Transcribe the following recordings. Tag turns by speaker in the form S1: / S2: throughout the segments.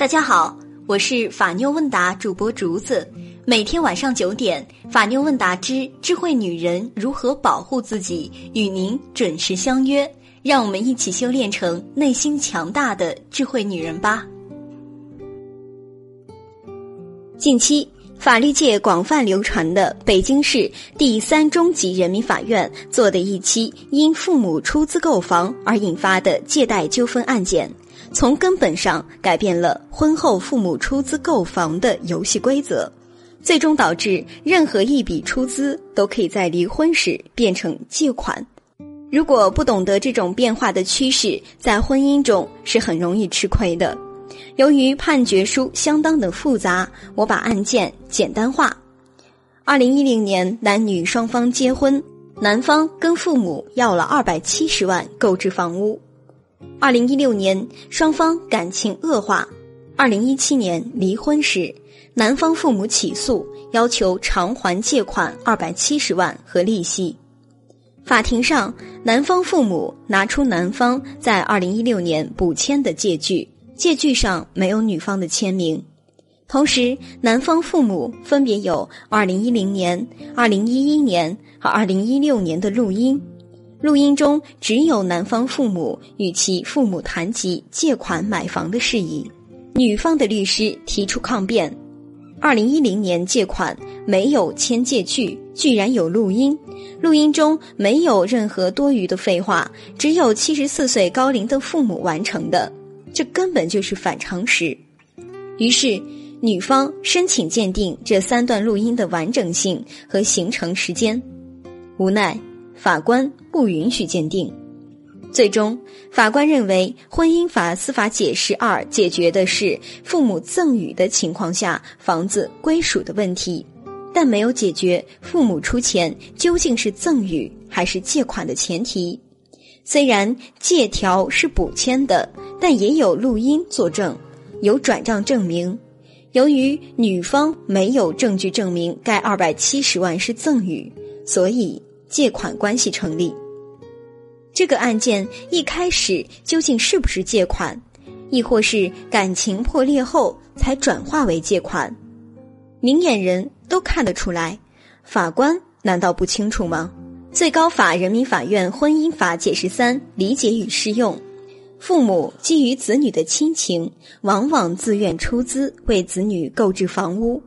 S1: 大家好，我是法妞问答主播竹子。每天晚上九点，法妞问答之智慧女人如何保护自己，与您准时相约。让我们一起修炼成内心强大的智慧女人吧。近期，法律界广泛流传的北京市第三中级人民法院做的一期因父母出资购房而引发的借贷纠纷案件。从根本上改变了婚后父母出资购房的游戏规则，最终导致任何一笔出资都可以在离婚时变成借款。如果不懂得这种变化的趋势，在婚姻中是很容易吃亏的。由于判决书相当的复杂，我把案件简单化。二零一零年，男女双方结婚，男方跟父母要了二百七十万购置房屋。二零一六年，双方感情恶化。二零一七年离婚时，男方父母起诉，要求偿还借款二百七十万和利息。法庭上，男方父母拿出男方在二零一六年补签的借据，借据上没有女方的签名。同时，男方父母分别有二零一零年、二零一一年和二零一六年的录音。录音中只有男方父母与其父母谈及借款买房的事宜，女方的律师提出抗辩。二零一零年借款没有签借据，居然有录音，录音中没有任何多余的废话，只有七十四岁高龄的父母完成的，这根本就是反常识。于是，女方申请鉴定这三段录音的完整性和形成时间，无奈。法官不允许鉴定，最终法官认为《婚姻法司法解释二》解决的是父母赠与的情况下房子归属的问题，但没有解决父母出钱究竟是赠与还是借款的前提。虽然借条是补签的，但也有录音作证，有转账证明。由于女方没有证据证明该二百七十万是赠与，所以。借款关系成立，这个案件一开始究竟是不是借款，亦或是感情破裂后才转化为借款？明眼人都看得出来，法官难道不清楚吗？最高法人民法院婚姻法解释三理解与适用：父母基于子女的亲情，往往自愿出资为子女购置房屋。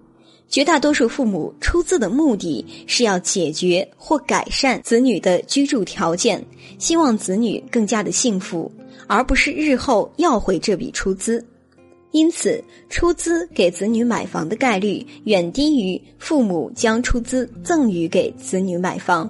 S1: 绝大多数父母出资的目的是要解决或改善子女的居住条件，希望子女更加的幸福，而不是日后要回这笔出资。因此，出资给子女买房的概率远低于父母将出资赠与给子女买房。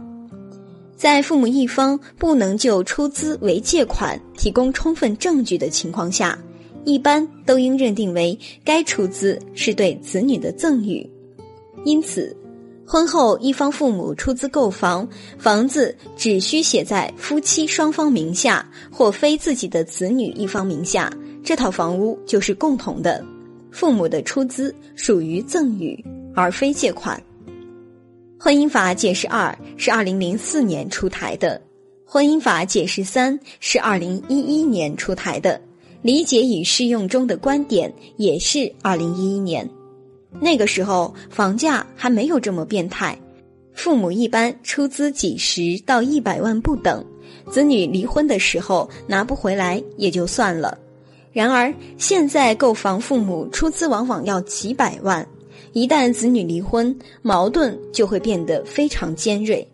S1: 在父母一方不能就出资为借款提供充分证据的情况下，一般都应认定为该出资是对子女的赠与。因此，婚后一方父母出资购房，房子只需写在夫妻双方名下或非自己的子女一方名下，这套房屋就是共同的。父母的出资属于赠与，而非借款。婚姻法解释二是二零零四年出台的，婚姻法解释三是二零一一年出台的，理解与适用中的观点也是二零一一年。那个时候房价还没有这么变态，父母一般出资几十到一百万不等，子女离婚的时候拿不回来也就算了。然而现在购房父母出资往往要几百万，一旦子女离婚，矛盾就会变得非常尖锐。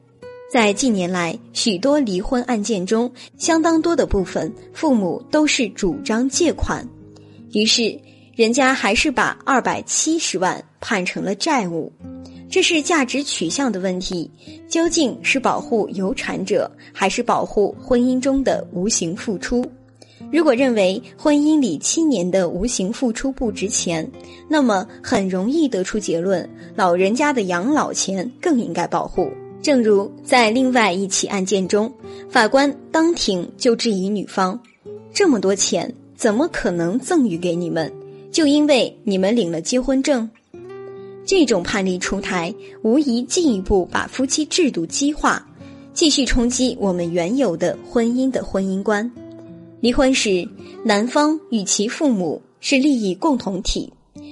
S1: 在近年来许多离婚案件中，相当多的部分父母都是主张借款，于是。人家还是把二百七十万判成了债务，这是价值取向的问题。究竟是保护有产者，还是保护婚姻中的无形付出？如果认为婚姻里七年的无形付出不值钱，那么很容易得出结论：老人家的养老钱更应该保护。正如在另外一起案件中，法官当庭就质疑女方：这么多钱怎么可能赠与给你们？就因为你们领了结婚证，这种判例出台，无疑进一步把夫妻制度激化，继续冲击我们原有的婚姻的婚姻观。离婚时，男方与其父母是利益共同体，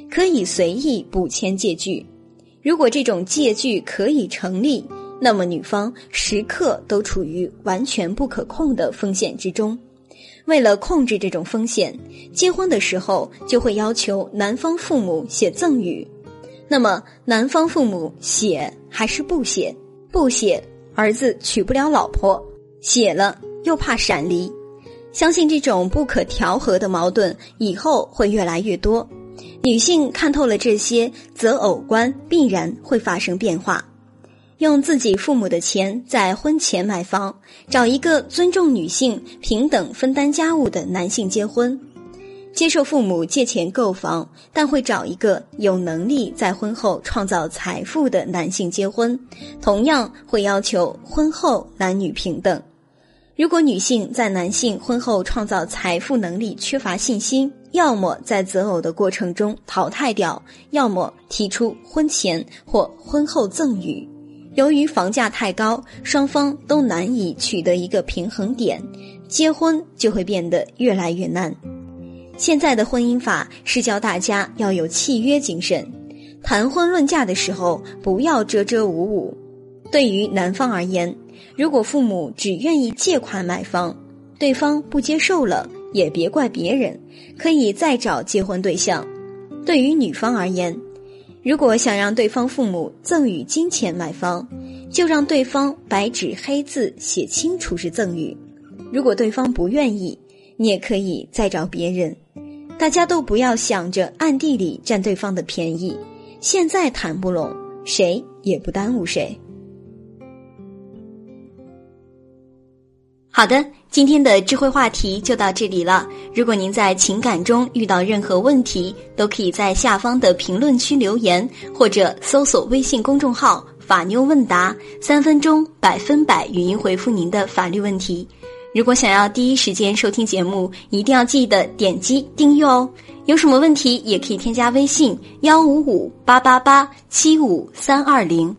S1: 可以随意补签借据。如果这种借据可以成立，那么女方时刻都处于完全不可控的风险之中。为了控制这种风险，结婚的时候就会要求男方父母写赠与。那么，男方父母写还是不写？不写，儿子娶不了老婆；写了，又怕闪离。相信这种不可调和的矛盾以后会越来越多。女性看透了这些，择偶观必然会发生变化。用自己父母的钱在婚前买房，找一个尊重女性、平等分担家务的男性结婚；接受父母借钱购房，但会找一个有能力在婚后创造财富的男性结婚，同样会要求婚后男女平等。如果女性在男性婚后创造财富能力缺乏信心，要么在择偶的过程中淘汰掉，要么提出婚前或婚后赠与。由于房价太高，双方都难以取得一个平衡点，结婚就会变得越来越难。现在的婚姻法是教大家要有契约精神，谈婚论嫁的时候不要遮遮捂捂。对于男方而言，如果父母只愿意借款买房，对方不接受了，也别怪别人，可以再找结婚对象。对于女方而言，如果想让对方父母赠与金钱买房，就让对方白纸黑字写清楚是赠与。如果对方不愿意，你也可以再找别人。大家都不要想着暗地里占对方的便宜，现在谈不拢，谁也不耽误谁。好的，今天的智慧话题就到这里了。如果您在情感中遇到任何问题，都可以在下方的评论区留言，或者搜索微信公众号“法妞问答”，三分钟百分百语音回复您的法律问题。如果想要第一时间收听节目，一定要记得点击订阅哦。有什么问题也可以添加微信幺五五八八八七五三二零。